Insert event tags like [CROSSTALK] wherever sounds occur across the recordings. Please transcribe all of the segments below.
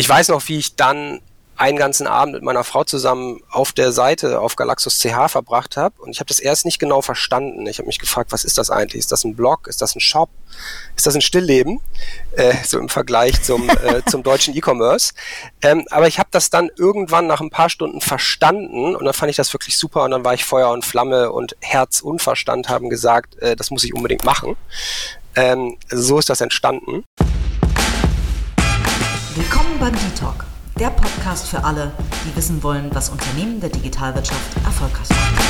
ich weiß noch, wie ich dann einen ganzen Abend mit meiner Frau zusammen auf der Seite auf Galaxus CH verbracht habe und ich habe das erst nicht genau verstanden. Ich habe mich gefragt, was ist das eigentlich? Ist das ein Blog? Ist das ein Shop? Ist das ein Stillleben? Äh, so im Vergleich zum, äh, [LAUGHS] zum deutschen E-Commerce. Ähm, aber ich habe das dann irgendwann nach ein paar Stunden verstanden und dann fand ich das wirklich super und dann war ich Feuer und Flamme und Herz und Verstand haben gesagt, äh, das muss ich unbedingt machen. Ähm, also so ist das entstanden. Willkommen beim D-Talk der Podcast für alle, die wissen wollen, was Unternehmen der Digitalwirtschaft erfolgreich machen.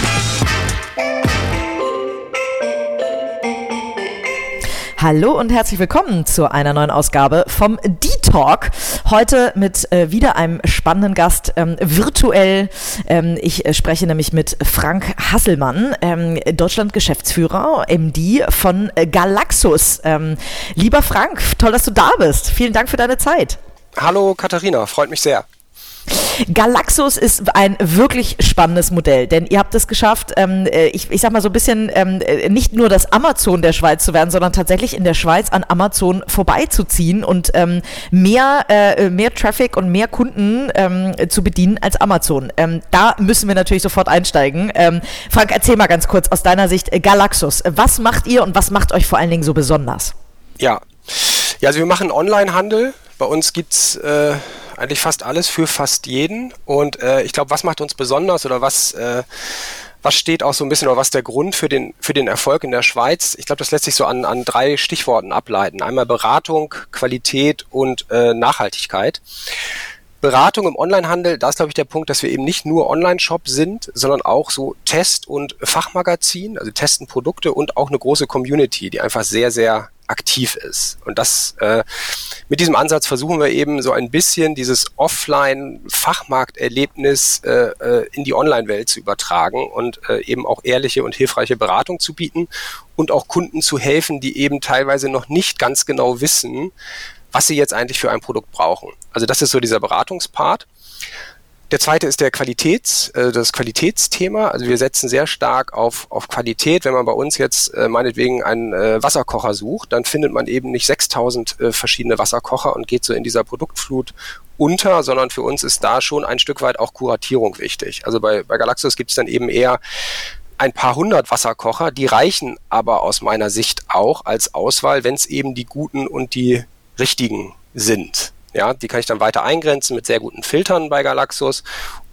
Hallo und herzlich willkommen zu einer neuen Ausgabe vom D-Talk. Heute mit äh, wieder einem spannenden Gast ähm, virtuell. Ähm, ich äh, spreche nämlich mit Frank Hasselmann, ähm, Deutschland-Geschäftsführer, MD von äh, Galaxus. Ähm, lieber Frank, toll, dass du da bist. Vielen Dank für deine Zeit. Hallo Katharina, freut mich sehr. Galaxus ist ein wirklich spannendes Modell, denn ihr habt es geschafft, ähm, äh, ich, ich sag mal so ein bisschen, ähm, äh, nicht nur das Amazon der Schweiz zu werden, sondern tatsächlich in der Schweiz an Amazon vorbeizuziehen und ähm, mehr, äh, mehr Traffic und mehr Kunden ähm, zu bedienen als Amazon. Ähm, da müssen wir natürlich sofort einsteigen. Ähm, Frank, erzähl mal ganz kurz aus deiner Sicht äh, Galaxus. Was macht ihr und was macht euch vor allen Dingen so besonders? Ja, ja also wir machen Onlinehandel bei uns gibt's äh, eigentlich fast alles für fast jeden. Und äh, ich glaube, was macht uns besonders oder was, äh, was steht auch so ein bisschen oder was der Grund für den, für den Erfolg in der Schweiz? Ich glaube, das lässt sich so an, an drei Stichworten ableiten. Einmal Beratung, Qualität und äh, Nachhaltigkeit. Beratung im Onlinehandel, da ist glaube ich der Punkt, dass wir eben nicht nur Online-Shop sind, sondern auch so Test- und Fachmagazin, also testen Produkte und auch eine große Community, die einfach sehr, sehr aktiv ist. Und das äh, mit diesem Ansatz versuchen wir eben so ein bisschen dieses Offline-Fachmarkterlebnis äh, äh, in die Online-Welt zu übertragen und äh, eben auch ehrliche und hilfreiche Beratung zu bieten und auch Kunden zu helfen, die eben teilweise noch nicht ganz genau wissen, was sie jetzt eigentlich für ein Produkt brauchen. Also das ist so dieser Beratungspart. Der zweite ist der Qualitäts, äh, das Qualitätsthema. Also wir setzen sehr stark auf, auf Qualität. Wenn man bei uns jetzt äh, meinetwegen einen äh, Wasserkocher sucht, dann findet man eben nicht 6000 äh, verschiedene Wasserkocher und geht so in dieser Produktflut unter, sondern für uns ist da schon ein Stück weit auch Kuratierung wichtig. Also bei, bei Galaxus gibt es dann eben eher ein paar hundert Wasserkocher, die reichen aber aus meiner Sicht auch als Auswahl, wenn es eben die guten und die richtigen sind. Ja, die kann ich dann weiter eingrenzen mit sehr guten Filtern bei Galaxus.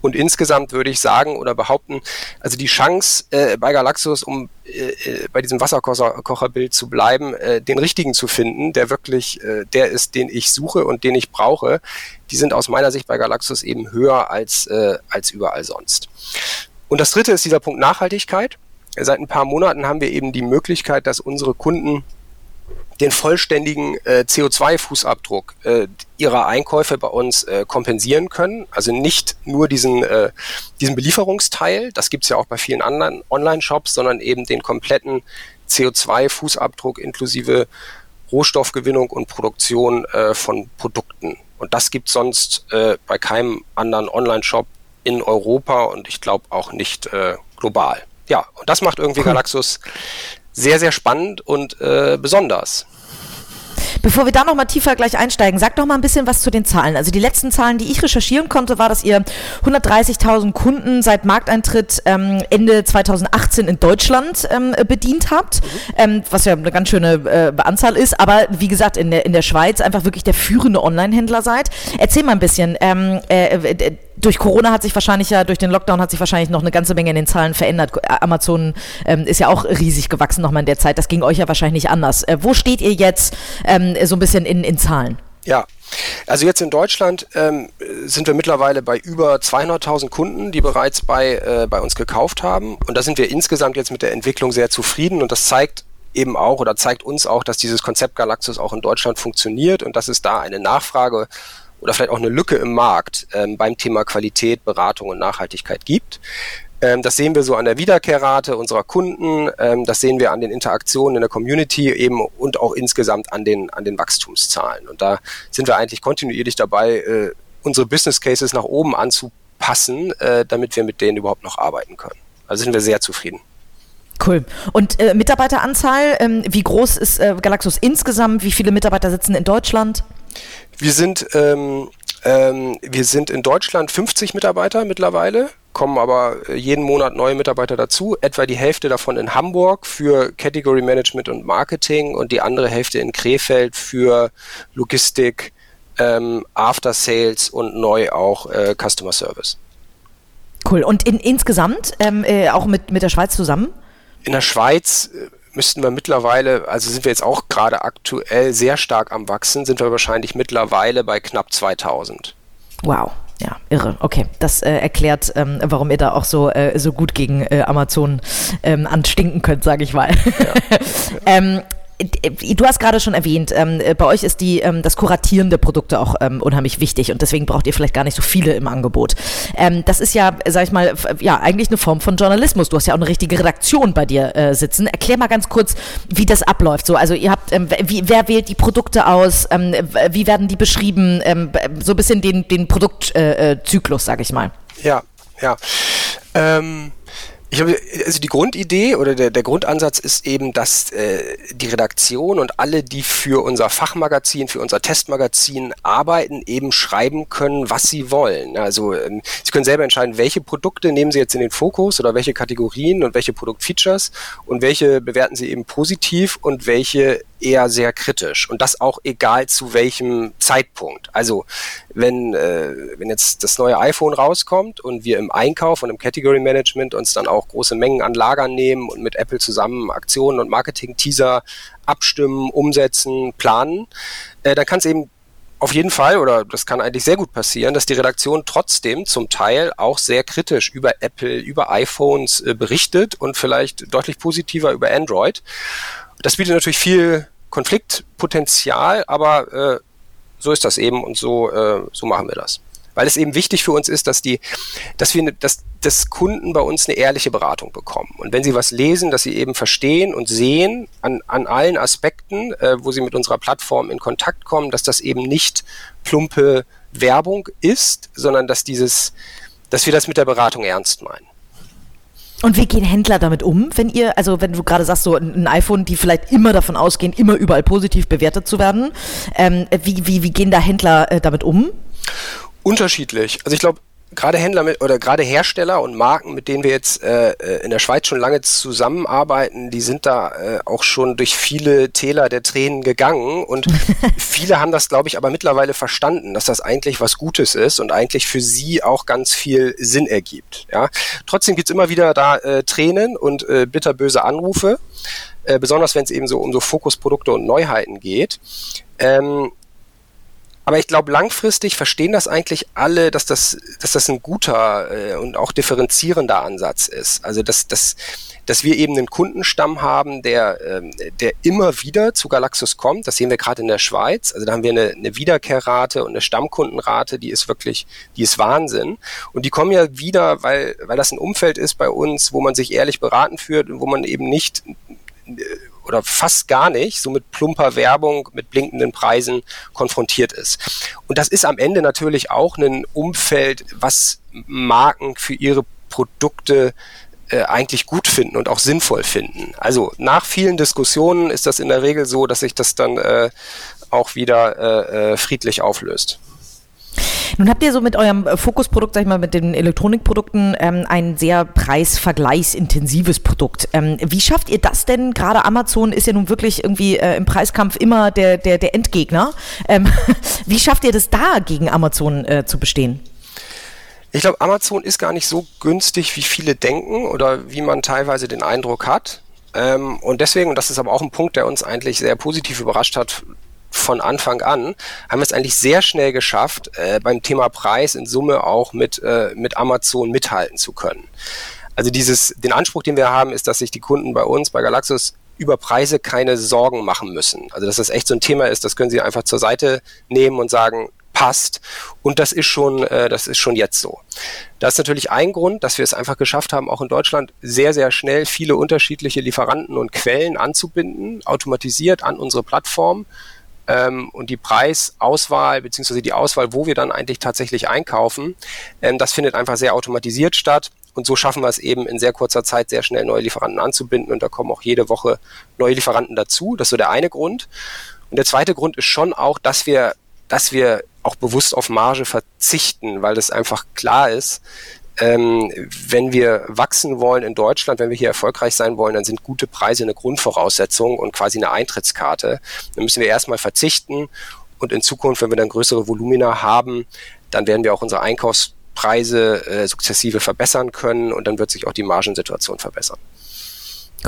Und insgesamt würde ich sagen oder behaupten, also die Chance äh, bei Galaxus, um äh, äh bei diesem Wasserkocherbild zu bleiben, äh, den richtigen zu finden, der wirklich äh, der ist, den ich suche und den ich brauche, die sind aus meiner Sicht bei Galaxus eben höher als, äh, als überall sonst. Und das dritte ist dieser Punkt Nachhaltigkeit. Seit ein paar Monaten haben wir eben die Möglichkeit, dass unsere Kunden den vollständigen äh, CO2-Fußabdruck äh, ihrer Einkäufe bei uns äh, kompensieren können. Also nicht nur diesen, äh, diesen Belieferungsteil, das gibt's ja auch bei vielen anderen Online-Shops, sondern eben den kompletten CO2-Fußabdruck inklusive Rohstoffgewinnung und Produktion äh, von Produkten. Und das gibt's sonst äh, bei keinem anderen Online-Shop in Europa und ich glaube auch nicht äh, global. Ja, und das macht irgendwie Galaxus sehr, sehr spannend und äh, besonders. Bevor wir da noch mal tiefer gleich einsteigen, sag doch mal ein bisschen was zu den Zahlen. Also die letzten Zahlen, die ich recherchieren konnte, war, dass ihr 130.000 Kunden seit Markteintritt ähm, Ende 2018 in Deutschland ähm, bedient habt, mhm. ähm, was ja eine ganz schöne äh, Anzahl ist. Aber wie gesagt, in der, in der Schweiz einfach wirklich der führende Online-Händler seid. Erzähl mal ein bisschen. Ähm, äh, äh durch Corona hat sich wahrscheinlich ja, durch den Lockdown hat sich wahrscheinlich noch eine ganze Menge in den Zahlen verändert. Amazon ähm, ist ja auch riesig gewachsen nochmal in der Zeit. Das ging euch ja wahrscheinlich nicht anders. Äh, wo steht ihr jetzt ähm, so ein bisschen in, in Zahlen? Ja, also jetzt in Deutschland ähm, sind wir mittlerweile bei über 200.000 Kunden, die bereits bei, äh, bei uns gekauft haben. Und da sind wir insgesamt jetzt mit der Entwicklung sehr zufrieden und das zeigt eben auch oder zeigt uns auch, dass dieses Konzept Galaxus auch in Deutschland funktioniert und dass es da eine Nachfrage oder vielleicht auch eine Lücke im Markt ähm, beim Thema Qualität, Beratung und Nachhaltigkeit gibt. Ähm, das sehen wir so an der Wiederkehrrate unserer Kunden, ähm, das sehen wir an den Interaktionen in der Community eben und auch insgesamt an den, an den Wachstumszahlen. Und da sind wir eigentlich kontinuierlich dabei, äh, unsere Business Cases nach oben anzupassen, äh, damit wir mit denen überhaupt noch arbeiten können. Also sind wir sehr zufrieden. Cool. Und äh, Mitarbeiteranzahl, ähm, wie groß ist äh, Galaxus insgesamt? Wie viele Mitarbeiter sitzen in Deutschland? Wir sind ähm, Ähm, wir sind in Deutschland 50 Mitarbeiter mittlerweile, kommen aber äh, jeden Monat neue Mitarbeiter dazu. Etwa die Hälfte davon in Hamburg für Category Management und Marketing und die andere Hälfte in Krefeld für Logistik, ähm, After Sales und neu auch äh, Customer Service. Cool. Und in, insgesamt ähm, äh, auch mit, mit der Schweiz zusammen? In der Schweiz äh, müssten wir mittlerweile, also sind wir jetzt auch gerade aktuell sehr stark am Wachsen, sind wir wahrscheinlich mittlerweile bei knapp 2000. Wow. Ja, irre. Okay, das äh, erklärt, ähm, warum ihr da auch so, äh, so gut gegen äh, Amazon ähm, anstinken könnt, sage ich mal. Ja. [LAUGHS] ähm, Du hast gerade schon erwähnt, ähm, bei euch ist die, ähm, das Kuratieren der Produkte auch ähm, unheimlich wichtig und deswegen braucht ihr vielleicht gar nicht so viele im Angebot. Ähm, das ist ja, sag ich mal, ja, eigentlich eine Form von Journalismus. Du hast ja auch eine richtige Redaktion bei dir äh, sitzen. Erklär mal ganz kurz, wie das abläuft. So, also ihr habt, ähm, wie, wer wählt die Produkte aus? Ähm, wie werden die beschrieben? so ein bisschen den, den Produktzyklus, äh, äh sag ich mal. Ja, ja. Ähm ich habe, also die Grundidee oder der, der Grundansatz ist eben, dass äh, die Redaktion und alle, die für unser Fachmagazin, für unser Testmagazin arbeiten, eben schreiben können, was sie wollen. Also ähm, sie können selber entscheiden, welche Produkte nehmen sie jetzt in den Fokus oder welche Kategorien und welche Produktfeatures und welche bewerten sie eben positiv und welche eher sehr kritisch und das auch egal zu welchem Zeitpunkt. Also wenn, äh, wenn jetzt das neue iPhone rauskommt und wir im Einkauf und im Category Management uns dann auch große Mengen an Lagern nehmen und mit Apple zusammen Aktionen und Marketing-Teaser abstimmen, umsetzen, planen, äh, dann kann es eben auf jeden Fall, oder das kann eigentlich sehr gut passieren, dass die Redaktion trotzdem zum Teil auch sehr kritisch über Apple, über iPhones äh, berichtet und vielleicht deutlich positiver über Android. Das bietet natürlich viel Konfliktpotenzial, aber äh, so ist das eben und so, äh, so machen wir das. Weil es eben wichtig für uns ist, dass die, dass wir, dass, dass Kunden bei uns eine ehrliche Beratung bekommen. Und wenn sie was lesen, dass sie eben verstehen und sehen an, an allen Aspekten, äh, wo sie mit unserer Plattform in Kontakt kommen, dass das eben nicht plumpe Werbung ist, sondern dass dieses, dass wir das mit der Beratung ernst meinen. Und wie gehen Händler damit um, wenn ihr, also wenn du gerade sagst, so ein iPhone, die vielleicht immer davon ausgehen, immer überall positiv bewertet zu werden, ähm, wie, wie, wie gehen da Händler äh, damit um? Unterschiedlich. Also ich glaube, gerade Händler mit oder gerade Hersteller und Marken, mit denen wir jetzt äh, äh, in der Schweiz schon lange zusammenarbeiten, die sind da äh, auch schon durch viele Täler der Tränen gegangen und [LAUGHS] viele haben das, glaube ich, aber mittlerweile verstanden, dass das eigentlich was Gutes ist und eigentlich für sie auch ganz viel Sinn ergibt. Ja, trotzdem gibt's immer wieder da äh, Tränen und äh, bitterböse Anrufe, äh, besonders wenn es eben so um so Fokusprodukte und Neuheiten geht. Ähm, aber ich glaube, langfristig verstehen das eigentlich alle, dass das, dass das ein guter äh, und auch differenzierender Ansatz ist. Also dass, dass, dass wir eben einen Kundenstamm haben, der, ähm, der immer wieder zu Galaxus kommt. Das sehen wir gerade in der Schweiz. Also da haben wir eine, eine Wiederkehrrate und eine Stammkundenrate, die ist wirklich, die ist Wahnsinn. Und die kommen ja wieder, weil, weil das ein Umfeld ist bei uns, wo man sich ehrlich beraten führt und wo man eben nicht äh, oder fast gar nicht so mit plumper Werbung, mit blinkenden Preisen konfrontiert ist. Und das ist am Ende natürlich auch ein Umfeld, was Marken für ihre Produkte äh, eigentlich gut finden und auch sinnvoll finden. Also nach vielen Diskussionen ist das in der Regel so, dass sich das dann äh, auch wieder äh, äh friedlich auflöst. Nun habt ihr so mit eurem äh, Fokusprodukt, sag ich mal, mit den Elektronikprodukten ähm, ein sehr preisvergleichsintensives Produkt. Ähm, wie schafft ihr das denn? Gerade Amazon ist ja nun wirklich irgendwie äh, im Preiskampf immer der, der, der Endgegner. Ähm, [LAUGHS] wie schafft ihr das da gegen Amazon äh, zu bestehen? Ich glaube, Amazon ist gar nicht so günstig, wie viele denken oder wie man teilweise den Eindruck hat. Ähm, und deswegen, und das ist aber auch ein Punkt, der uns eigentlich sehr positiv überrascht hat, von Anfang an, haben wir es eigentlich sehr schnell geschafft, äh, beim Thema Preis in Summe auch mit, äh, mit Amazon mithalten zu können. Also dieses, den Anspruch, den wir haben, ist, dass sich die Kunden bei uns, bei Galaxus, über Preise keine Sorgen machen müssen. Also dass das echt so ein Thema ist, das können sie einfach zur Seite nehmen und sagen, passt. Und das ist schon, äh, das ist schon jetzt so. Das ist natürlich ein Grund, dass wir es einfach geschafft haben, auch in Deutschland sehr, sehr schnell viele unterschiedliche Lieferanten und Quellen anzubinden, automatisiert an unsere Plattform ähm, und die Preisauswahl beziehungsweise die Auswahl, wo wir dann eigentlich tatsächlich einkaufen, ähm, das findet einfach sehr automatisiert statt. Und so schaffen wir es eben in sehr kurzer Zeit sehr schnell neue Lieferanten anzubinden und da kommen auch jede Woche neue Lieferanten dazu. Das ist so der eine Grund. Und der zweite Grund ist schon auch, dass wir dass wir auch bewusst auf Marge verzichten, weil das einfach klar ist, ähm, wenn wir wachsen wollen in Deutschland, wenn wir hier erfolgreich sein wollen, dann sind gute Preise eine Grundvoraussetzung und quasi eine Eintrittskarte. Dann müssen wir erstmal verzichten und in Zukunft, wenn wir dann größere Volumina haben, dann werden wir auch unsere Einkaufspreise äh, sukzessive verbessern können und dann wird sich auch die Margensituation verbessern.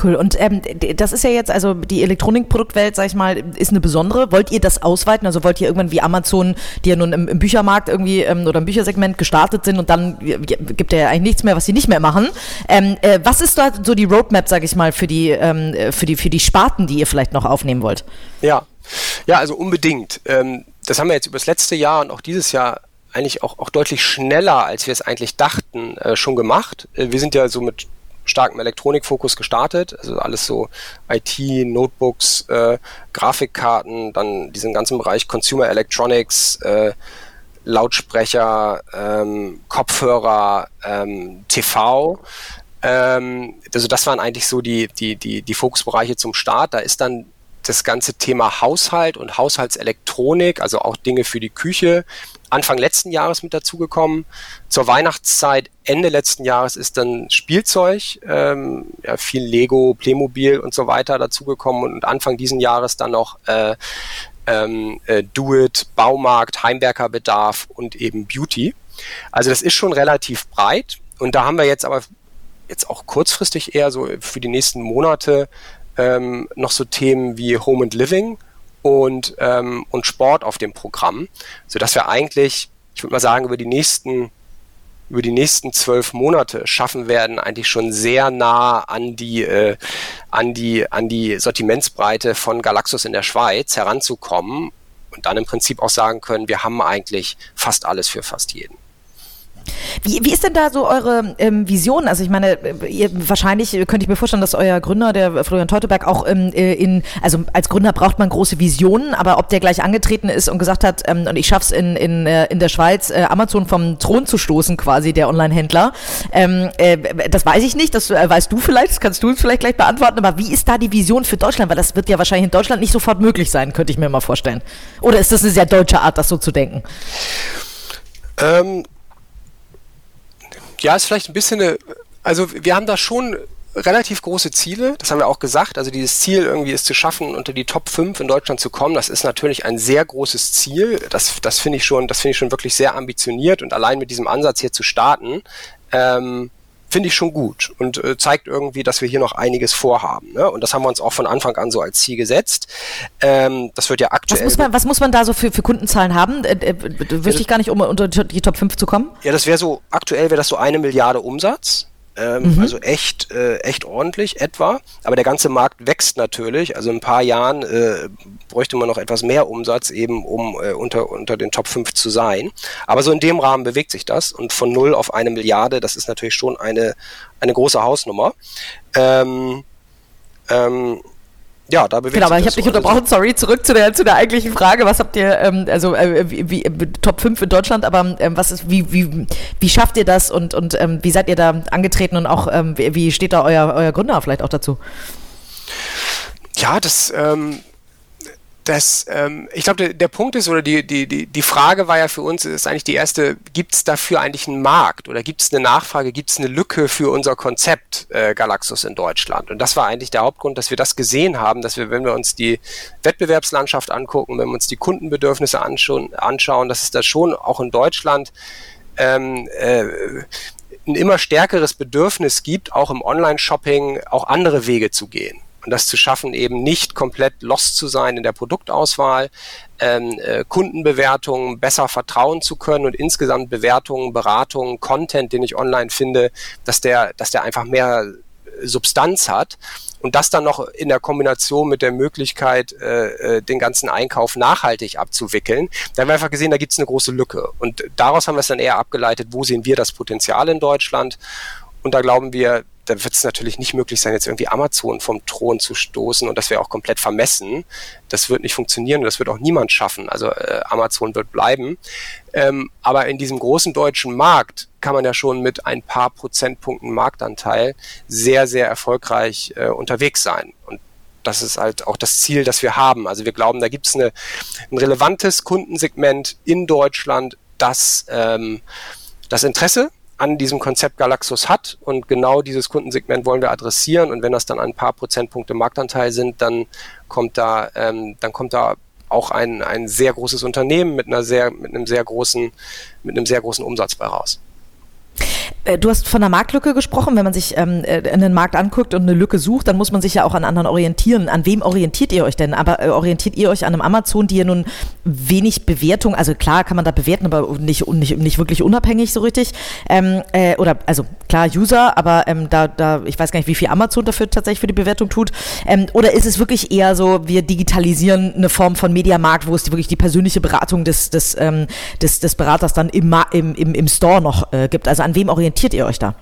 Cool. Und ähm, das ist ja jetzt, also die Elektronikproduktwelt, sag ich mal, ist eine besondere. Wollt ihr das ausweiten? Also wollt ihr irgendwann wie Amazon, die ja nun im, im Büchermarkt irgendwie ähm, oder im Büchersegment gestartet sind und dann gibt ja eigentlich nichts mehr, was sie nicht mehr machen. Ähm, äh, was ist da so die Roadmap, sag ich mal, für die, ähm, für die, für die Sparten, die ihr vielleicht noch aufnehmen wollt? Ja, ja, also unbedingt. Ähm, das haben wir jetzt über das letzte Jahr und auch dieses Jahr eigentlich auch, auch deutlich schneller, als wir es eigentlich dachten, äh, schon gemacht. Äh, wir sind ja so mit starkem Elektronikfokus gestartet. Also alles so IT, Notebooks, äh, Grafikkarten, dann diesen ganzen Bereich Consumer Electronics, äh, Lautsprecher, ähm, Kopfhörer, ähm, TV. Ähm, also das waren eigentlich so die, die, die, die Fokusbereiche zum Start. Da ist dann das ganze Thema Haushalt und Haushaltselektronik, also auch Dinge für die Küche, Anfang letzten Jahres mit dazugekommen. Zur Weihnachtszeit, Ende letzten Jahres ist dann Spielzeug, ähm, ja, viel Lego, Playmobil und so weiter dazugekommen und Anfang diesen Jahres dann noch äh, ähm, äh, Do-It, Baumarkt, Heimwerkerbedarf und eben Beauty. Also das ist schon relativ breit und da haben wir jetzt aber jetzt auch kurzfristig eher so für die nächsten Monate ähm, noch so Themen wie Home and Living und, ähm, und Sport auf dem Programm, sodass wir eigentlich, ich würde mal sagen, über die nächsten über die nächsten zwölf Monate schaffen werden, eigentlich schon sehr nah an die, äh, an die, an die Sortimentsbreite von Galaxus in der Schweiz heranzukommen und dann im Prinzip auch sagen können, wir haben eigentlich fast alles für fast jeden. Wie, wie ist denn da so eure ähm, Vision? Also ich meine, äh, ihr, wahrscheinlich könnte ich mir vorstellen, dass euer Gründer, der Florian Teuteberg, auch ähm, äh, in, also als Gründer braucht man große Visionen, aber ob der gleich angetreten ist und gesagt hat, ähm, und ich schaff's in, in, äh, in der Schweiz, äh, Amazon vom Thron zu stoßen, quasi der Online-Händler, ähm, äh, das weiß ich nicht, das äh, weißt du vielleicht, das kannst du uns vielleicht gleich beantworten, aber wie ist da die Vision für Deutschland? Weil das wird ja wahrscheinlich in Deutschland nicht sofort möglich sein, könnte ich mir mal vorstellen. Oder ist das eine sehr deutsche Art, das so zu denken? Ähm ja, ist vielleicht ein bisschen eine, also wir haben da schon relativ große Ziele, das haben wir auch gesagt. Also dieses Ziel irgendwie ist zu schaffen, unter die Top 5 in Deutschland zu kommen. Das ist natürlich ein sehr großes Ziel. Das, das finde ich schon, das finde ich schon wirklich sehr ambitioniert und allein mit diesem Ansatz hier zu starten, ähm, finde ich schon gut und äh, zeigt irgendwie, dass wir hier noch einiges vorhaben. Ne? Und das haben wir uns auch von Anfang an so als Ziel gesetzt. Ähm, das wird ja aktuell. Was muss man, was muss man da so für, für Kundenzahlen haben? Äh, äh, wüsste ich gar nicht, um unter die Top 5 zu kommen? Ja, das wäre so, aktuell wäre das so eine Milliarde Umsatz. Ähm, mhm. Also echt, äh, echt ordentlich etwa. Aber der ganze Markt wächst natürlich. Also in ein paar Jahren äh, bräuchte man noch etwas mehr Umsatz, eben um äh, unter, unter den Top 5 zu sein. Aber so in dem Rahmen bewegt sich das. Und von null auf eine Milliarde, das ist natürlich schon eine, eine große Hausnummer. Ähm, ähm, ja, da bewegt Genau, aber ich habe dich so. unterbrochen, sorry, zurück zu der, zu der eigentlichen Frage. Was habt ihr, ähm, also äh, wie, wie, Top 5 in Deutschland, aber ähm, was ist, wie, wie, wie schafft ihr das und, und ähm, wie seid ihr da angetreten und auch ähm, wie, wie steht da euer, euer Gründer vielleicht auch dazu? Ja, das ähm, das, ähm, ich glaube, der, der Punkt ist, oder die, die, die, die Frage war ja für uns, ist eigentlich die erste, gibt es dafür eigentlich einen Markt oder gibt es eine Nachfrage, gibt es eine Lücke für unser Konzept äh, Galaxus in Deutschland? Und das war eigentlich der Hauptgrund, dass wir das gesehen haben, dass wir, wenn wir uns die Wettbewerbslandschaft angucken, wenn wir uns die Kundenbedürfnisse anschauen, anschauen dass es da schon auch in Deutschland ähm, äh, ein immer stärkeres Bedürfnis gibt, auch im Online-Shopping auch andere Wege zu gehen und das zu schaffen, eben nicht komplett lost zu sein in der Produktauswahl, ähm, äh, Kundenbewertungen besser vertrauen zu können und insgesamt Bewertungen, Beratungen, Content, den ich online finde, dass der, dass der einfach mehr Substanz hat und das dann noch in der Kombination mit der Möglichkeit, äh, äh den ganzen Einkauf nachhaltig abzuwickeln, da haben wir einfach gesehen, da gibt es eine große Lücke. Und daraus haben wir es dann eher abgeleitet, wo sehen wir das Potenzial in Deutschland. Und da glauben wir, da wird es natürlich nicht möglich sein, jetzt irgendwie Amazon vom Thron zu stoßen und das wäre auch komplett vermessen. Das wird nicht funktionieren und das wird auch niemand schaffen. Also äh, Amazon wird bleiben. Ähm, aber in diesem großen deutschen Markt kann man ja schon mit ein paar Prozentpunkten Marktanteil sehr, sehr erfolgreich äh, unterwegs sein. Und das ist halt auch das Ziel, das wir haben. Also wir glauben, da gibt es ein relevantes Kundensegment in Deutschland, das ähm, das Interesse an diesem Konzept Galaxus hat und genau dieses Kundensegment wollen wir adressieren und wenn das dann ein paar Prozentpunkte Marktanteil sind, dann kommt da, ähm, dann kommt da auch ein, ein sehr großes Unternehmen mit einer sehr, mit einem sehr großen, mit einem sehr großen Umsatz bei raus. Äh, du hast von der Marktlücke gesprochen. Wenn man sich ähm, äh, einen Markt anguckt und eine Lücke sucht, dann muss man sich ja auch an anderen orientieren. An wem orientiert ihr euch denn? Aber äh, orientiert ihr euch an einem Amazon, die ja nun wenig Bewertung, also klar kann man da bewerten, aber nicht, nicht, nicht wirklich unabhängig so richtig. Ähm, äh, oder also klar User, aber ähm, da, da, ich weiß gar nicht, wie viel Amazon dafür tatsächlich für die Bewertung tut. Ähm, oder ist es wirklich eher so, wir digitalisieren eine Form von Mediamarkt, wo es wirklich die persönliche Beratung des, des, ähm, des, des Beraters dann im, im, im, im Store noch äh, gibt? Also an wem orientiert ihr euch da?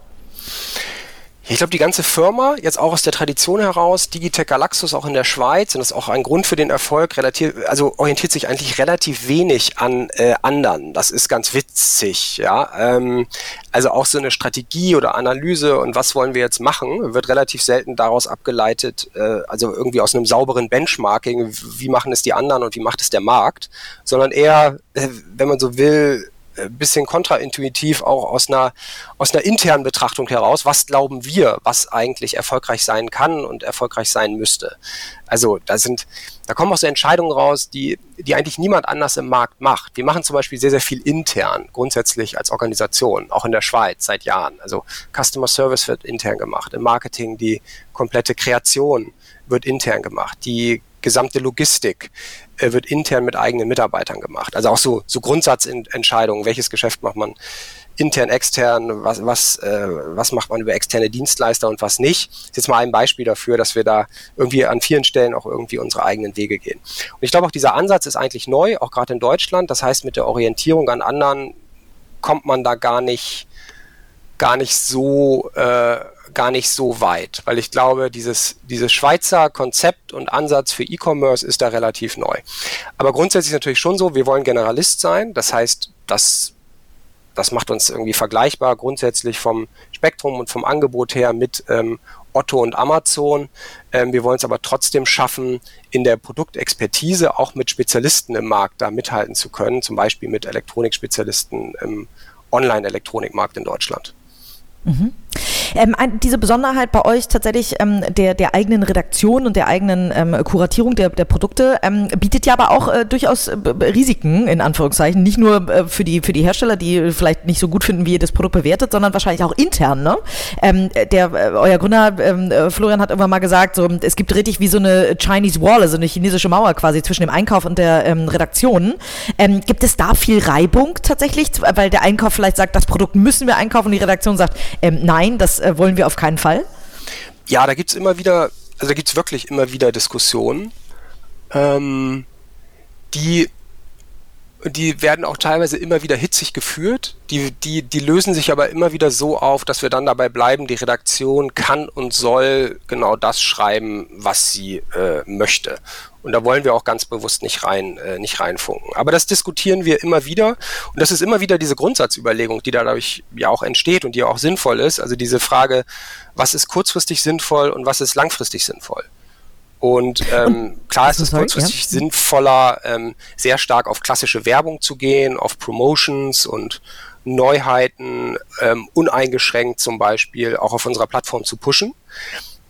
Ich glaube, die ganze Firma, jetzt auch aus der Tradition heraus, Digitech Galaxus auch in der Schweiz, und das ist auch ein Grund für den Erfolg, relativ, also orientiert sich eigentlich relativ wenig an äh, anderen. Das ist ganz witzig, ja. Ähm, also auch so eine Strategie oder Analyse und was wollen wir jetzt machen, wird relativ selten daraus abgeleitet, äh, also irgendwie aus einem sauberen Benchmarking, wie machen es die anderen und wie macht es der Markt, sondern eher, äh, wenn man so will, bisschen kontraintuitiv auch aus einer, aus einer internen Betrachtung heraus, was glauben wir, was eigentlich erfolgreich sein kann und erfolgreich sein müsste. Also da sind, da kommen auch so Entscheidungen raus, die, die eigentlich niemand anders im Markt macht. Wir machen zum Beispiel sehr, sehr viel intern, grundsätzlich als Organisation, auch in der Schweiz seit Jahren. Also Customer Service wird intern gemacht, im Marketing die komplette Kreation wird intern gemacht, die gesamte Logistik äh, wird intern mit eigenen Mitarbeitern gemacht. Also auch so, so Grundsatzentscheidungen, welches Geschäft macht man intern, extern, was, was, äh, was macht man über externe Dienstleister und was nicht. Das ist jetzt mal ein Beispiel dafür, dass wir da irgendwie an vielen Stellen auch irgendwie unsere eigenen Wege gehen. Und ich glaube auch dieser Ansatz ist eigentlich neu, auch gerade in Deutschland. Das heißt, mit der Orientierung an anderen kommt man da gar nicht, gar nicht so äh, gar nicht so weit, weil ich glaube, dieses, dieses Schweizer Konzept und Ansatz für E-Commerce ist da relativ neu. Aber grundsätzlich ist natürlich schon so, wir wollen Generalist sein. Das heißt, das, das macht uns irgendwie vergleichbar grundsätzlich vom Spektrum und vom Angebot her mit ähm, Otto und Amazon. Ähm, wir wollen es aber trotzdem schaffen, in der Produktexpertise auch mit Spezialisten im Markt da mithalten zu können, zum Beispiel mit Elektronikspezialisten im Online-Elektronikmarkt in Deutschland. Mhm. Ähm, diese Besonderheit bei euch tatsächlich ähm, der, der eigenen Redaktion und der eigenen ähm, Kuratierung der, der Produkte ähm, bietet ja aber auch äh, durchaus äh, Risiken, in Anführungszeichen. Nicht nur äh, für, die, für die Hersteller, die vielleicht nicht so gut finden, wie ihr das Produkt bewertet, sondern wahrscheinlich auch intern. Ne? Ähm, der, äh, euer Gründer ähm, äh, Florian hat irgendwann mal gesagt, so, es gibt richtig wie so eine Chinese Wall, also eine chinesische Mauer quasi zwischen dem Einkauf und der Redaktion. gibt es da viel Reibung tatsächlich? Weil der Einkauf vielleicht sagt, das Produkt müssen wir einkaufen und die Redaktion sagt, nein, das äh, wollen wir auf keinen Fall? Ja, da gibt es immer wieder, also da gibt es wirklich immer wieder Diskussionen, ähm, die die werden auch teilweise immer wieder hitzig geführt. Die, die, die lösen sich aber immer wieder so auf, dass wir dann dabei bleiben, die Redaktion kann und soll genau das schreiben, was sie äh, möchte. Und da wollen wir auch ganz bewusst nicht rein, äh, nicht reinfunken. Aber das diskutieren wir immer wieder. Und das ist immer wieder diese Grundsatzüberlegung, die dadurch ja auch entsteht und die auch sinnvoll ist. Also diese Frage, was ist kurzfristig sinnvoll und was ist langfristig sinnvoll? Und ähm, klar ist es kurzfristig ja. sinnvoller, ähm, sehr stark auf klassische Werbung zu gehen, auf Promotions und Neuheiten ähm, uneingeschränkt zum Beispiel auch auf unserer Plattform zu pushen.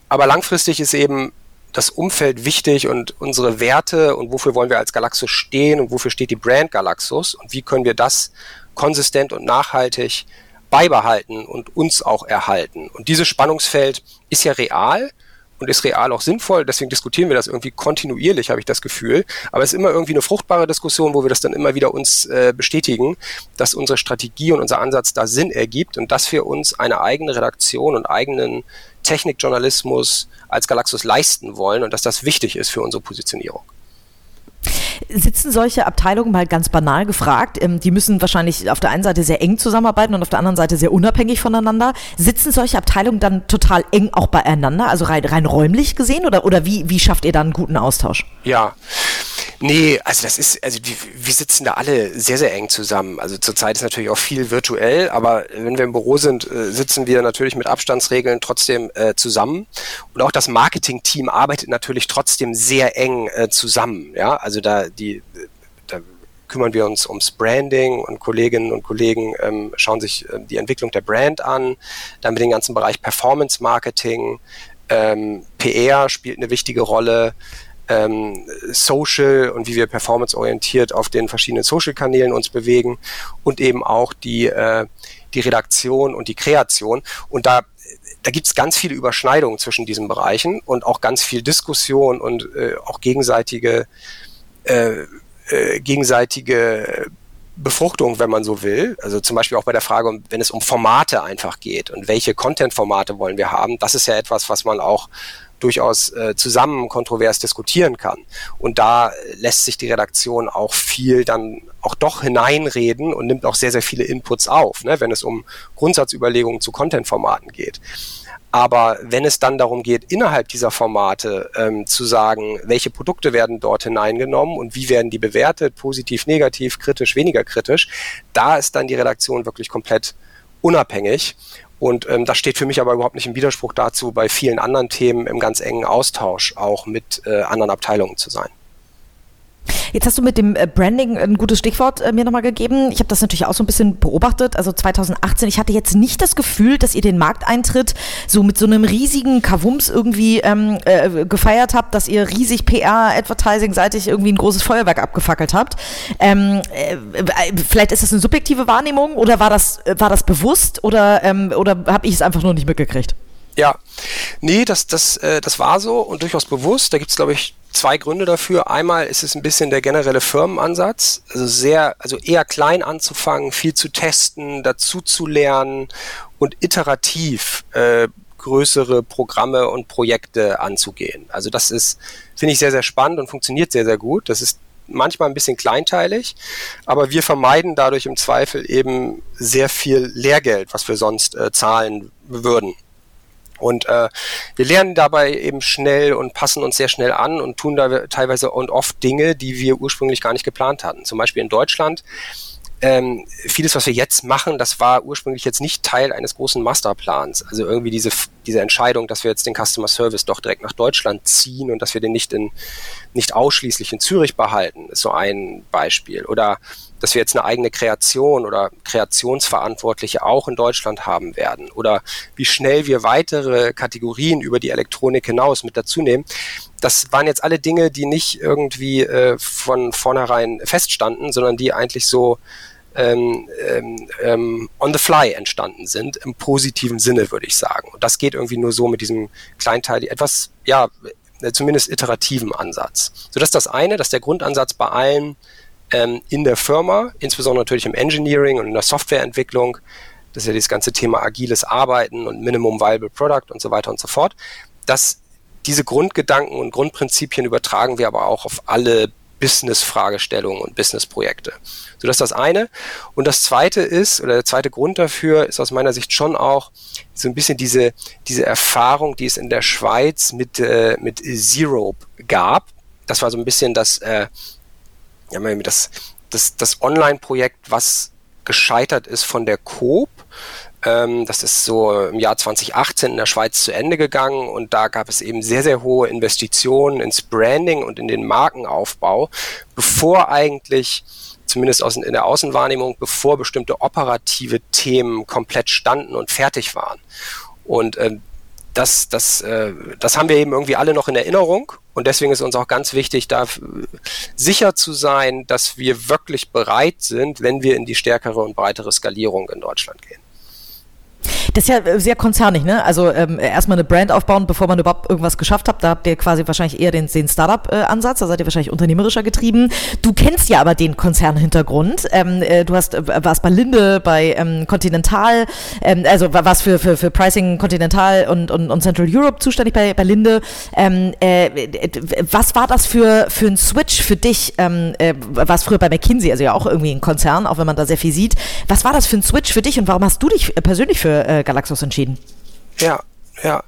Aber langfristig ist eben das Umfeld wichtig und unsere Werte und wofür wollen wir als Galaxus stehen und wofür steht die Brand Galaxus und wie können wir das konsistent und nachhaltig beibehalten und uns auch erhalten. Und dieses Spannungsfeld ist ja real und ist real auch sinnvoll. Deswegen diskutieren wir das irgendwie kontinuierlich, habe ich das Gefühl. Aber es ist immer irgendwie eine fruchtbare Diskussion, wo wir das dann immer wieder uns äh, bestätigen, dass unsere Strategie und unser Ansatz da Sinn ergibt und dass wir uns eine eigene Redaktion und eigenen Technikjournalismus als Galaxus leisten wollen und dass das wichtig ist für unsere Positionierung. Sitzen solche Abteilungen mal ganz banal gefragt, ähm, die müssen wahrscheinlich auf der einen Seite sehr eng zusammenarbeiten und auf der anderen Seite sehr unabhängig voneinander. Sitzen solche Abteilungen dann total eng auch beieinander, also rein, rein räumlich gesehen oder, oder wie, wie schafft ihr dann einen guten Austausch? Ja, Nee, also das ist, also die, wir sitzen da alle sehr, sehr eng zusammen. Also zurzeit ist natürlich auch viel virtuell, aber wenn wir im Büro sind, äh, sitzen wir natürlich mit Abstandsregeln trotzdem äh, zusammen. Und auch das Marketing-Team arbeitet natürlich trotzdem sehr eng äh, zusammen. Ja, also da die da kümmern wir uns ums Branding und Kolleginnen und Kollegen ähm, schauen sich äh, die Entwicklung der Brand an, dann mit dem ganzen Bereich Performance Marketing, ähm, PR spielt eine wichtige Rolle ähm, Social und wie wir performanceorientiert auf den verschiedenen Social-Kanälen uns bewegen und eben auch die, äh, die Redaktion und die Kreation. Und da, da gibt es ganz viele Überschneidungen zwischen diesen Bereichen und auch ganz viel Diskussion und äh, auch gegenseitige, äh, äh, gegenseitige Befruchtung, wenn man so will. Also zum Beispiel auch bei der Frage, wenn es um Formate einfach geht und welche Content-Formate wollen wir haben. Das ist ja etwas, was man auch durchaus äh, zusammen kontrovers diskutieren kann. Und da lässt sich die Redaktion auch viel dann auch doch hineinreden und nimmt auch sehr, sehr viele Inputs auf, ne, wenn es um Grundsatzüberlegungen zu Content-Formaten geht. Aber wenn es dann darum geht, innerhalb dieser Formate ähm, zu sagen, welche Produkte werden dort hineingenommen und wie werden die bewertet, positiv, negativ, kritisch, weniger kritisch, da ist dann die Redaktion wirklich komplett unabhängig und ähm, das steht für mich aber überhaupt nicht im Widerspruch dazu, bei vielen anderen Themen im ganz engen Austausch auch mit äh, anderen Abteilungen zu sein. Jetzt hast du mit dem äh, Branding ein gutes Stichwort äh, mir nochmal gegeben. Ich habe das natürlich auch so ein bisschen beobachtet. Also 2018, ich hatte jetzt nicht das Gefühl, dass ihr den Markteintritt so mit so einem riesigen Kavums irgendwie ähm, äh, gefeiert habt, dass ihr riesig PR-Advertising-seitig irgendwie ein großes Feuerwerk abgefackelt habt. Ähm, äh, vielleicht ist das eine subjektive Wahrnehmung oder war das, war das bewusst oder, ähm, oder habe ich es einfach nur nicht mitgekriegt? Ja, nee, das, das, äh, das war so und durchaus bewusst. Da gibt es, glaube ich, zwei Gründe dafür. Einmal ist es ein bisschen der generelle Firmenansatz, also sehr, also eher klein anzufangen, viel zu testen, dazu zu lernen und iterativ äh, größere Programme und Projekte anzugehen. Also das ist, finde ich, sehr, sehr spannend und funktioniert sehr, sehr gut. Das ist manchmal ein bisschen kleinteilig, aber wir vermeiden dadurch im Zweifel eben sehr viel Lehrgeld, was wir sonst äh, zahlen würden. Und äh, wir lernen dabei eben schnell und passen uns sehr schnell an und tun da teilweise und oft Dinge, die wir ursprünglich gar nicht geplant hatten. Zum Beispiel in Deutschland. Ähm, vieles, was wir jetzt machen, das war ursprünglich jetzt nicht Teil eines großen Masterplans. Also irgendwie diese, diese Entscheidung, dass wir jetzt den Customer Service doch direkt nach Deutschland ziehen und dass wir den nicht in, nicht ausschließlich in Zürich behalten, ist so ein Beispiel. Oder dass wir jetzt eine eigene Kreation oder Kreationsverantwortliche auch in Deutschland haben werden oder wie schnell wir weitere Kategorien über die Elektronik hinaus mit dazu nehmen. Das waren jetzt alle Dinge, die nicht irgendwie äh, von vornherein feststanden, sondern die eigentlich so ähm, ähm, ähm, on the fly entstanden sind, im positiven Sinne, würde ich sagen. Und das geht irgendwie nur so mit diesem Kleinteil, etwas, ja, zumindest iterativen Ansatz. So das ist das eine, dass der Grundansatz bei allen ähm, in der Firma, insbesondere natürlich im Engineering und in der Softwareentwicklung. Das ist ja das ganze Thema agiles Arbeiten und Minimum Viable Product und so weiter und so fort. Das, diese Grundgedanken und Grundprinzipien übertragen wir aber auch auf alle Business-Fragestellungen und Business-Projekte. So, das ist das eine. Und das zweite ist, oder der zweite Grund dafür ist aus meiner Sicht schon auch so ein bisschen diese, diese Erfahrung, die es in der Schweiz mit, äh, mit Zero gab. Das war so ein bisschen das, äh, ja, das, das, das Online-Projekt, was gescheitert ist von der Coop. Ähm, das ist so im Jahr 2018 in der Schweiz zu Ende gegangen und da gab es eben sehr, sehr hohe Investitionen ins Branding und in den Markenaufbau, bevor eigentlich zumindest aus, in der Außenwahrnehmung, bevor bestimmte operative Themen komplett standen und fertig waren. Und ähm, das, das, äh, das haben wir eben irgendwie alle noch in Erinnerung. Und deswegen ist uns auch ganz wichtig, da sicher zu sein, dass wir wirklich bereit sind, wenn wir in die stärkere und breitere Skalierung in Deutschland gehen. Das ist ja äh, sehr konzernig, ne? Also ähm, erstmal eine Brand aufbauen, bevor man überhaupt irgendwas geschafft hat. Da habt ihr quasi wahrscheinlich eher den, den Startup-Ansatz, da seid ihr wahrscheinlich unternehmerischer getrieben. Du kennst ja aber den Konzernhintergrund. Ähm, äh, du hast äh, warst bei Linde, bei ähm, Continental, ähm, also warst für, für, für Pricing Continental und, und, und Central Europe zuständig bei, bei Linde. Ähm, äh, was war das für, für ein Switch für dich? Ähm, äh, warst früher bei McKinsey, also ja auch irgendwie ein Konzern, auch wenn man da sehr viel sieht. Was war das für ein Switch für dich und warum hast du dich persönlich für äh, Galaxos entschieden. Ja, ja.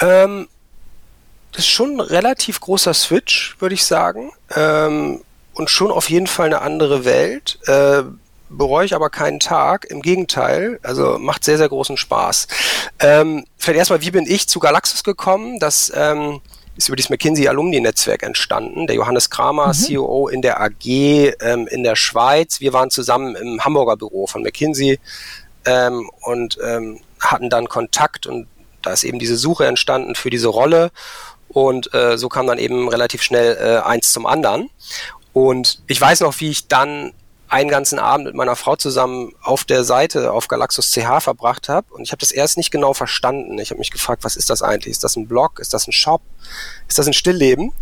Ähm, das ist schon ein relativ großer Switch, würde ich sagen. Ähm, und schon auf jeden Fall eine andere Welt. Äh, bereue ich aber keinen Tag. Im Gegenteil, also macht sehr, sehr großen Spaß. Ähm, vielleicht erstmal, wie bin ich zu Galaxus gekommen? Das ähm, ist über das McKinsey Alumni Netzwerk entstanden. Der Johannes Kramer, mhm. CEO in der AG ähm, in der Schweiz. Wir waren zusammen im Hamburger Büro von McKinsey ähm, und ähm, hatten dann Kontakt und da ist eben diese Suche entstanden für diese Rolle. Und äh, so kam dann eben relativ schnell äh, eins zum anderen. Und ich weiß noch, wie ich dann einen ganzen Abend mit meiner Frau zusammen auf der Seite auf Galaxus CH verbracht habe und ich habe das erst nicht genau verstanden. Ich habe mich gefragt, was ist das eigentlich? Ist das ein Blog? Ist das ein Shop? Ist das ein Stillleben?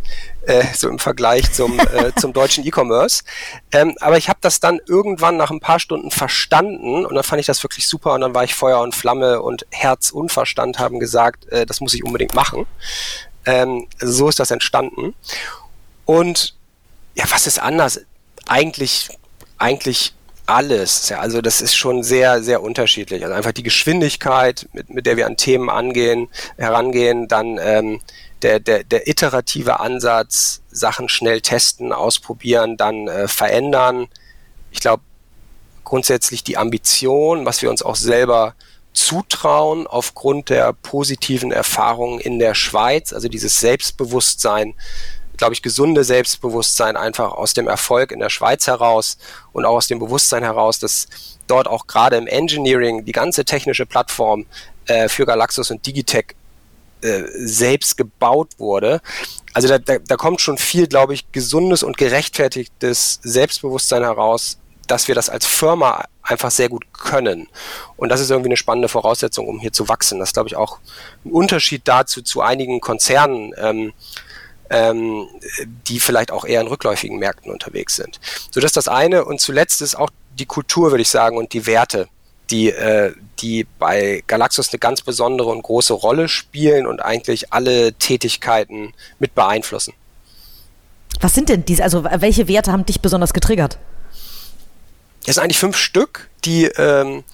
Äh, [LAUGHS] so im Vergleich zum, äh, zum deutschen E-Commerce. Ähm, aber ich habe das dann irgendwann nach ein paar Stunden verstanden und dann fand ich das wirklich super und dann war ich Feuer und Flamme und Herz und Verstand haben gesagt, äh, das muss ich unbedingt machen. Ähm, so ist das entstanden. Und ja, was ist anders? Eigentlich eigentlich alles. Ja, also das ist schon sehr, sehr unterschiedlich. Also einfach die Geschwindigkeit, mit, mit der wir an Themen angehen, herangehen, dann ähm, der, der, der iterative Ansatz, Sachen schnell testen, ausprobieren, dann äh, verändern. Ich glaube, grundsätzlich die Ambition, was wir uns auch selber zutrauen aufgrund der positiven Erfahrungen in der Schweiz, also dieses Selbstbewusstsein, glaube ich, gesunde Selbstbewusstsein einfach aus dem Erfolg in der Schweiz heraus und auch aus dem Bewusstsein heraus, dass dort auch gerade im Engineering die ganze technische Plattform äh, für Galaxus und Digitech äh, selbst gebaut wurde. Also da, da, da kommt schon viel, glaube ich, gesundes und gerechtfertigtes Selbstbewusstsein heraus, dass wir das als Firma einfach sehr gut können. Und das ist irgendwie eine spannende Voraussetzung, um hier zu wachsen. Das ist, glaube ich, auch ein Unterschied dazu zu einigen Konzernen. Ähm, ähm, die vielleicht auch eher in rückläufigen Märkten unterwegs sind. So das ist das eine. Und zuletzt ist auch die Kultur, würde ich sagen, und die Werte, die, äh, die bei Galaxus eine ganz besondere und große Rolle spielen und eigentlich alle Tätigkeiten mit beeinflussen. Was sind denn diese, also welche Werte haben dich besonders getriggert? Es sind eigentlich fünf Stück, die, ähm,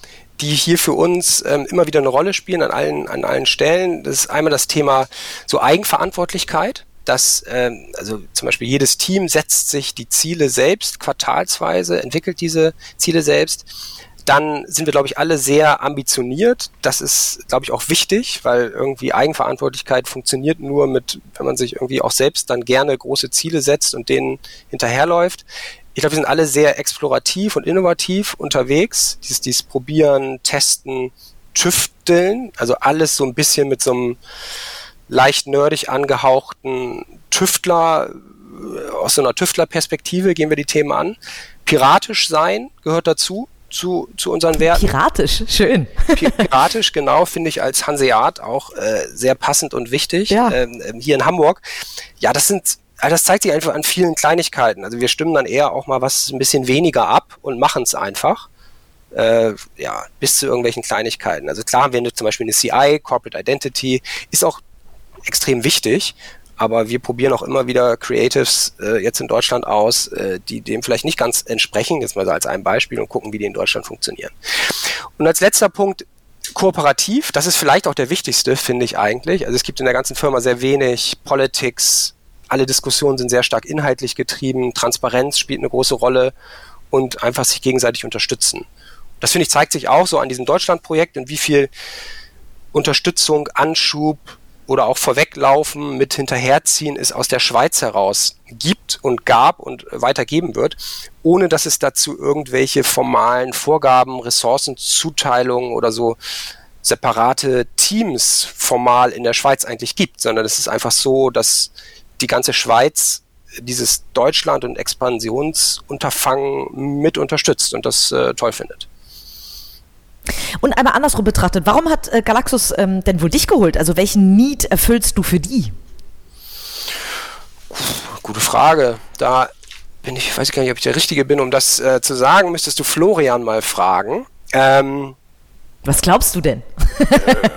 die hier für uns ähm, immer wieder eine Rolle spielen an allen, an allen Stellen. Das ist einmal das Thema so Eigenverantwortlichkeit dass ähm, also zum Beispiel jedes Team setzt sich die Ziele selbst quartalsweise, entwickelt diese Ziele selbst. Dann sind wir, glaube ich, alle sehr ambitioniert. Das ist, glaube ich, auch wichtig, weil irgendwie Eigenverantwortlichkeit funktioniert nur mit, wenn man sich irgendwie auch selbst dann gerne große Ziele setzt und denen hinterherläuft. Ich glaube, wir sind alle sehr explorativ und innovativ unterwegs. Dieses, dieses Probieren, Testen, Tüfteln, also alles so ein bisschen mit so einem leicht nerdig angehauchten Tüftler, äh, aus so einer Tüftlerperspektive gehen wir die Themen an. Piratisch sein gehört dazu, zu, zu unseren Werten. Piratisch, schön. Piratisch, genau, finde ich als Hanseat auch äh, sehr passend und wichtig. Ja. Ähm, ähm, hier in Hamburg. Ja, das sind, also das zeigt sich einfach an vielen Kleinigkeiten. Also wir stimmen dann eher auch mal was ein bisschen weniger ab und machen es einfach. Äh, ja, bis zu irgendwelchen Kleinigkeiten. Also klar haben wir zum Beispiel eine CI, Corporate Identity, ist auch extrem wichtig. Aber wir probieren auch immer wieder Creatives äh, jetzt in Deutschland aus, äh, die dem vielleicht nicht ganz entsprechen, jetzt mal als ein Beispiel und gucken, wie die in Deutschland funktionieren. Und als letzter Punkt, kooperativ, das ist vielleicht auch der wichtigste, finde ich eigentlich. Also es gibt in der ganzen Firma sehr wenig Politics, alle Diskussionen sind sehr stark inhaltlich getrieben, Transparenz spielt eine große Rolle und einfach sich gegenseitig unterstützen. Das finde ich zeigt sich auch so an diesem Deutschlandprojekt und wie viel Unterstützung, Anschub, oder auch vorweglaufen mit hinterherziehen es aus der Schweiz heraus gibt und gab und weitergeben wird, ohne dass es dazu irgendwelche formalen Vorgaben, Ressourcenzuteilungen oder so separate Teams formal in der Schweiz eigentlich gibt, sondern es ist einfach so, dass die ganze Schweiz dieses Deutschland- und Expansionsunterfangen mit unterstützt und das äh, toll findet. Und einmal andersrum betrachtet, warum hat äh, Galaxus ähm, denn wohl dich geholt? Also welchen Need erfüllst du für die? Gute Frage. Da bin ich, weiß ich gar nicht, ob ich der Richtige bin, um das äh, zu sagen, müsstest du Florian mal fragen. Ähm, Was glaubst du denn? äh,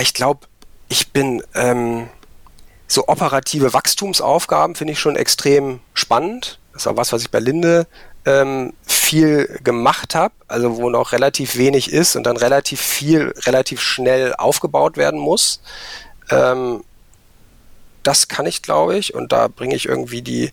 [LAUGHS] ich glaube, ich bin ähm, so operative Wachstumsaufgaben finde ich schon extrem spannend. Das auch was, was ich bei Linde ähm, viel gemacht habe, also wo noch relativ wenig ist und dann relativ viel, relativ schnell aufgebaut werden muss. Ähm, das kann ich, glaube ich, und da bringe ich irgendwie die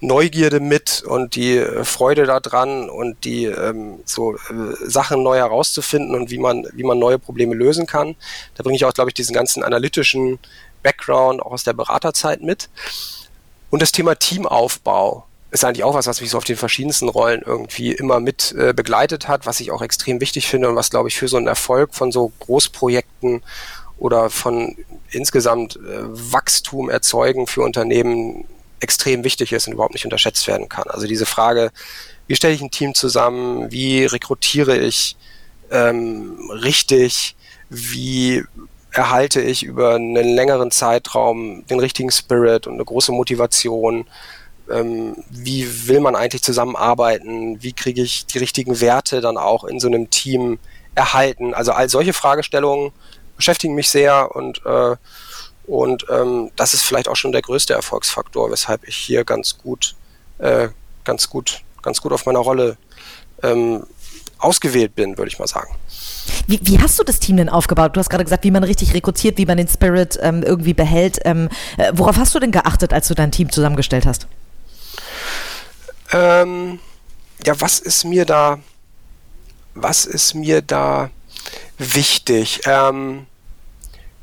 Neugierde mit und die äh, Freude daran und die ähm, so äh, Sachen neu herauszufinden und wie man, wie man neue Probleme lösen kann. Da bringe ich auch, glaube ich, diesen ganzen analytischen Background auch aus der Beraterzeit mit. Und das Thema Teamaufbau ist eigentlich auch was, was mich so auf den verschiedensten Rollen irgendwie immer mit äh, begleitet hat, was ich auch extrem wichtig finde und was, glaube ich, für so einen Erfolg von so Großprojekten oder von insgesamt äh, Wachstum erzeugen für Unternehmen extrem wichtig ist und überhaupt nicht unterschätzt werden kann. Also diese Frage, wie stelle ich ein Team zusammen, wie rekrutiere ich ähm, richtig, wie erhalte ich über einen längeren Zeitraum den richtigen Spirit und eine große Motivation, ähm, wie will man eigentlich zusammenarbeiten, wie kriege ich die richtigen Werte dann auch in so einem Team erhalten. Also all solche Fragestellungen beschäftigen mich sehr und äh, und ähm, das ist vielleicht auch schon der größte Erfolgsfaktor, weshalb ich hier ganz gut, äh, ganz gut, ganz gut auf meiner Rolle ähm, ausgewählt bin, würde ich mal sagen. Wie, wie, hast du das Team denn aufgebaut? Du hast gerade gesagt, wie man richtig rekrutiert, wie man den Spirit ähm, irgendwie behält. Ähm, äh, worauf hast du denn geachtet, als du dein Team zusammengestellt hast? Ähm, ja, was ist mir da, was ist mir da wichtig? Ähm,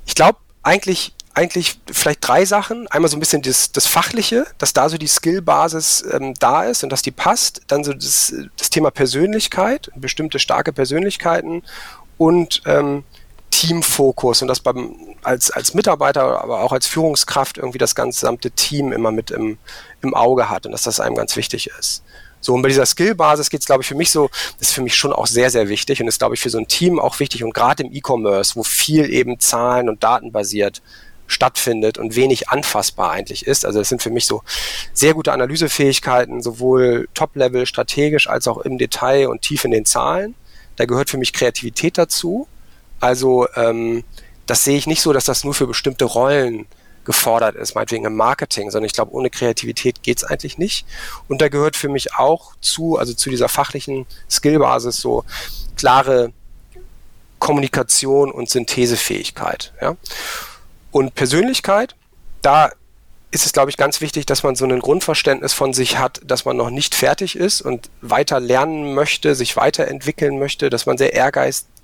ich glaube eigentlich, eigentlich vielleicht drei Sachen. Einmal so ein bisschen das, das Fachliche, dass da so die Skillbasis ähm, da ist und dass die passt. Dann so das, das Thema Persönlichkeit, bestimmte starke Persönlichkeiten und ähm, Teamfokus und das beim, als, als Mitarbeiter, aber auch als Führungskraft irgendwie das gesamte Team immer mit im, im Auge hat und dass das einem ganz wichtig ist. So, und bei dieser Skill-Basis geht es, glaube ich, für mich so, das ist für mich schon auch sehr, sehr wichtig und ist, glaube ich, für so ein Team auch wichtig und gerade im E-Commerce, wo viel eben Zahlen und Daten basiert stattfindet und wenig anfassbar eigentlich ist. Also das sind für mich so sehr gute Analysefähigkeiten, sowohl Top-Level strategisch als auch im Detail und tief in den Zahlen. Da gehört für mich Kreativität dazu also ähm, das sehe ich nicht so, dass das nur für bestimmte Rollen gefordert ist, meinetwegen im Marketing, sondern ich glaube, ohne Kreativität geht's eigentlich nicht. Und da gehört für mich auch zu, also zu dieser fachlichen Skillbasis so klare Kommunikation und Synthesefähigkeit. Ja? Und Persönlichkeit, da ist es, glaube ich, ganz wichtig, dass man so ein Grundverständnis von sich hat, dass man noch nicht fertig ist und weiter lernen möchte, sich weiterentwickeln möchte, dass man sehr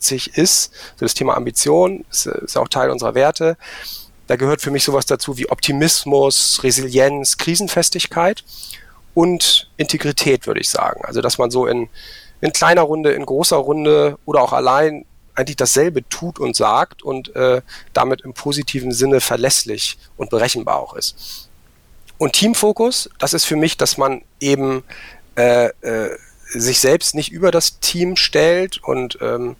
ehrgeizig ist. So das Thema Ambition ist, ist auch Teil unserer Werte. Da gehört für mich sowas dazu wie Optimismus, Resilienz, Krisenfestigkeit und Integrität, würde ich sagen. Also, dass man so in, in kleiner Runde, in großer Runde oder auch allein eigentlich dasselbe tut und sagt und äh, damit im positiven Sinne verlässlich und berechenbar auch ist. Und Teamfokus, das ist für mich, dass man eben äh, äh, sich selbst nicht über das Team stellt und ähm,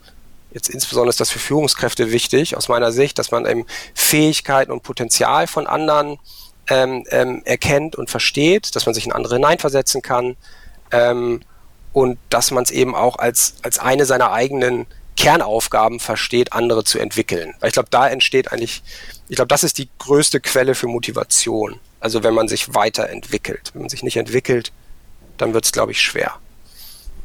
jetzt insbesondere ist das für Führungskräfte wichtig aus meiner Sicht, dass man eben Fähigkeiten und Potenzial von anderen ähm, ähm, erkennt und versteht, dass man sich in andere hineinversetzen kann ähm, und dass man es eben auch als, als eine seiner eigenen Kernaufgaben versteht, andere zu entwickeln. Weil ich glaube, da entsteht eigentlich, ich glaube, das ist die größte Quelle für Motivation. Also wenn man sich weiterentwickelt. Wenn man sich nicht entwickelt, dann wird es, glaube ich, schwer.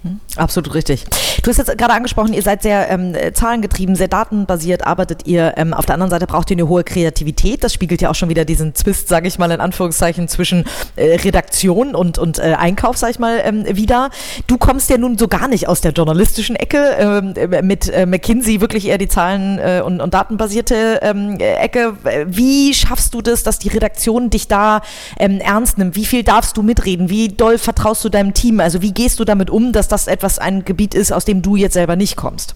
Hm, absolut richtig. Du hast jetzt gerade angesprochen, ihr seid sehr ähm, zahlengetrieben, sehr datenbasiert, arbeitet ihr. Ähm, auf der anderen Seite braucht ihr eine hohe Kreativität. Das spiegelt ja auch schon wieder diesen Zwist, sage ich mal in Anführungszeichen, zwischen äh, Redaktion und, und äh, Einkauf, sage ich mal, ähm, wieder. Du kommst ja nun so gar nicht aus der journalistischen Ecke, ähm, mit äh, McKinsey wirklich eher die Zahlen- äh, und, und datenbasierte ähm, Ecke. Wie schaffst du das, dass die Redaktion dich da ähm, ernst nimmt? Wie viel darfst du mitreden? Wie doll vertraust du deinem Team? Also wie gehst du damit um, dass das etwas ein Gebiet ist, aus dem du jetzt selber nicht kommst?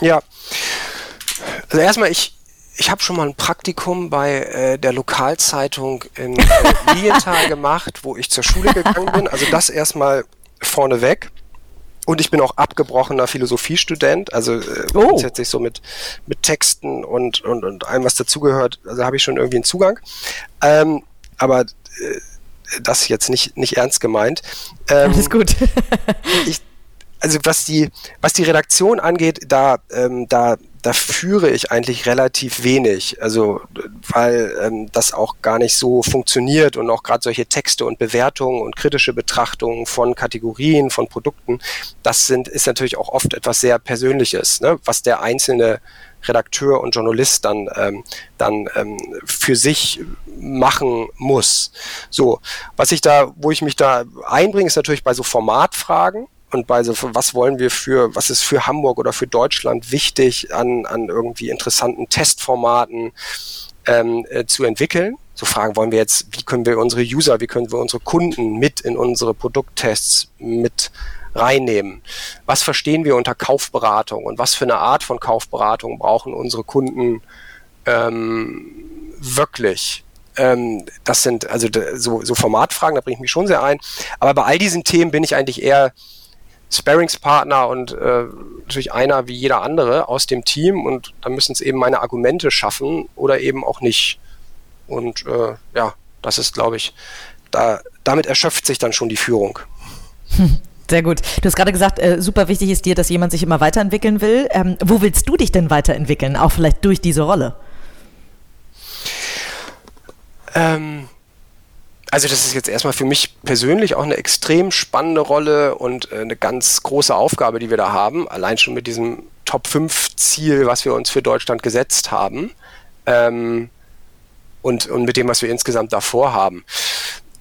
Ja. Also erstmal, ich, ich habe schon mal ein Praktikum bei äh, der Lokalzeitung in äh, [LAUGHS] Lilienthal gemacht, wo ich zur Schule gegangen bin. Also das erstmal vorneweg. Und ich bin auch abgebrochener Philosophiestudent, also äh, oh. grundsätzlich so mit, mit Texten und, und, und allem, was dazugehört. Also habe ich schon irgendwie einen Zugang. Ähm, aber äh, das jetzt nicht, nicht ernst gemeint. Ähm, Alles gut. [LAUGHS] ich, also was die, was die Redaktion angeht, da, ähm, da, da führe ich eigentlich relativ wenig. Also, weil ähm, das auch gar nicht so funktioniert und auch gerade solche Texte und Bewertungen und kritische Betrachtungen von Kategorien, von Produkten, das sind, ist natürlich auch oft etwas sehr Persönliches, ne? was der Einzelne Redakteur und Journalist dann, ähm, dann ähm, für sich machen muss. So, was ich da, wo ich mich da einbringe, ist natürlich bei so Formatfragen und bei so, was wollen wir für, was ist für Hamburg oder für Deutschland wichtig an, an irgendwie interessanten Testformaten ähm, äh, zu entwickeln. So Fragen wollen wir jetzt, wie können wir unsere User, wie können wir unsere Kunden mit in unsere Produkttests mit reinnehmen. Was verstehen wir unter Kaufberatung und was für eine Art von Kaufberatung brauchen unsere Kunden ähm, wirklich? Ähm, das sind also so, so Formatfragen, da bringe ich mich schon sehr ein. Aber bei all diesen Themen bin ich eigentlich eher Sparingspartner und äh, natürlich einer wie jeder andere aus dem Team und da müssen es eben meine Argumente schaffen oder eben auch nicht. Und äh, ja, das ist, glaube ich, da, damit erschöpft sich dann schon die Führung. [LAUGHS] Sehr gut. Du hast gerade gesagt, äh, super wichtig ist dir, dass jemand sich immer weiterentwickeln will. Ähm, wo willst du dich denn weiterentwickeln, auch vielleicht durch diese Rolle? Ähm, also das ist jetzt erstmal für mich persönlich auch eine extrem spannende Rolle und äh, eine ganz große Aufgabe, die wir da haben. Allein schon mit diesem Top 5 Ziel, was wir uns für Deutschland gesetzt haben. Ähm, und, und mit dem, was wir insgesamt davor haben.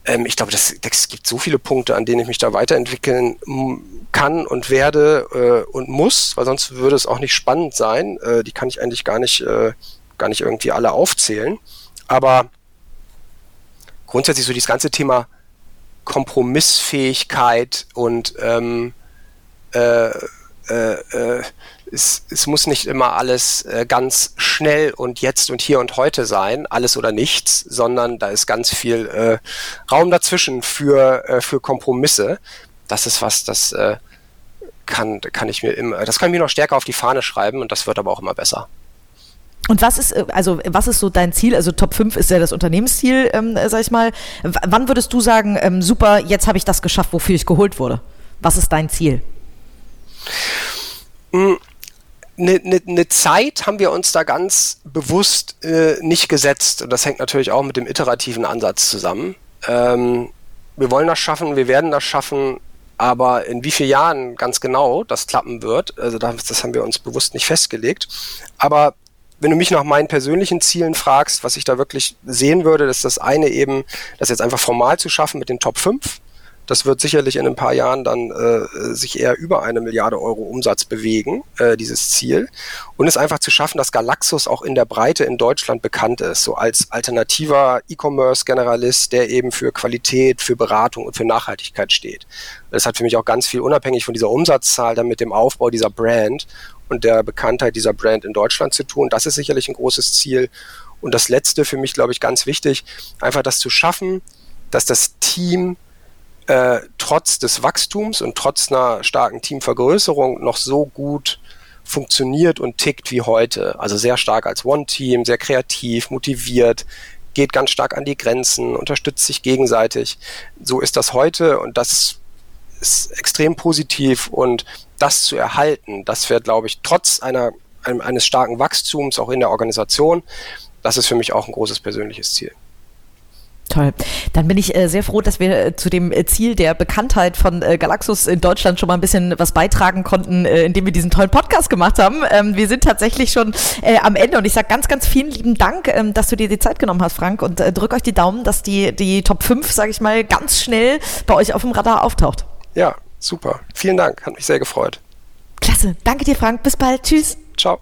Ähm, ich glaube, das, das gibt so viele Punkte, an denen ich mich da weiterentwickeln kann und werde äh, und muss, weil sonst würde es auch nicht spannend sein. Äh, die kann ich eigentlich gar nicht, äh, gar nicht irgendwie alle aufzählen. Aber grundsätzlich so dieses ganze Thema Kompromissfähigkeit und ähm, äh, äh, äh, es, es muss nicht immer alles äh, ganz schnell und jetzt und hier und heute sein, alles oder nichts, sondern da ist ganz viel äh, Raum dazwischen für, äh, für Kompromisse. Das ist was, das äh, kann, kann ich mir immer, das kann ich mir noch stärker auf die Fahne schreiben und das wird aber auch immer besser. Und was ist, äh, also was ist so dein Ziel? Also Top 5 ist ja das Unternehmensziel, ähm, sag ich mal. W wann würdest du sagen, ähm, super, jetzt habe ich das geschafft, wofür ich geholt wurde? Was ist dein Ziel? Hm, eine, eine, eine Zeit haben wir uns da ganz bewusst äh, nicht gesetzt. Und das hängt natürlich auch mit dem iterativen Ansatz zusammen. Ähm, wir wollen das schaffen, wir werden das schaffen, aber in wie vielen Jahren ganz genau das klappen wird, also das, das haben wir uns bewusst nicht festgelegt. Aber wenn du mich nach meinen persönlichen Zielen fragst, was ich da wirklich sehen würde, ist das eine eben, das jetzt einfach formal zu schaffen mit den Top 5 das wird sicherlich in ein paar Jahren dann äh, sich eher über eine Milliarde Euro Umsatz bewegen, äh, dieses Ziel. Und es einfach zu schaffen, dass Galaxus auch in der Breite in Deutschland bekannt ist, so als alternativer E-Commerce-Generalist, der eben für Qualität, für Beratung und für Nachhaltigkeit steht. Das hat für mich auch ganz viel unabhängig von dieser Umsatzzahl dann mit dem Aufbau dieser Brand und der Bekanntheit dieser Brand in Deutschland zu tun. Das ist sicherlich ein großes Ziel. Und das Letzte für mich, glaube ich, ganz wichtig, einfach das zu schaffen, dass das Team äh, trotz des Wachstums und trotz einer starken Teamvergrößerung noch so gut funktioniert und tickt wie heute. Also sehr stark als One-Team, sehr kreativ, motiviert, geht ganz stark an die Grenzen, unterstützt sich gegenseitig. So ist das heute und das ist extrem positiv und das zu erhalten, das wäre, glaube ich, trotz einer, eines starken Wachstums auch in der Organisation, das ist für mich auch ein großes persönliches Ziel. Toll. Dann bin ich äh, sehr froh, dass wir äh, zu dem äh, Ziel der Bekanntheit von äh, Galaxus in Deutschland schon mal ein bisschen was beitragen konnten, äh, indem wir diesen tollen Podcast gemacht haben. Ähm, wir sind tatsächlich schon äh, am Ende und ich sage ganz, ganz vielen lieben Dank, ähm, dass du dir die Zeit genommen hast, Frank, und drück euch die Daumen, dass die, die Top 5, sage ich mal, ganz schnell bei euch auf dem Radar auftaucht. Ja, super. Vielen Dank. Hat mich sehr gefreut. Klasse. Danke dir, Frank. Bis bald. Tschüss. Ciao.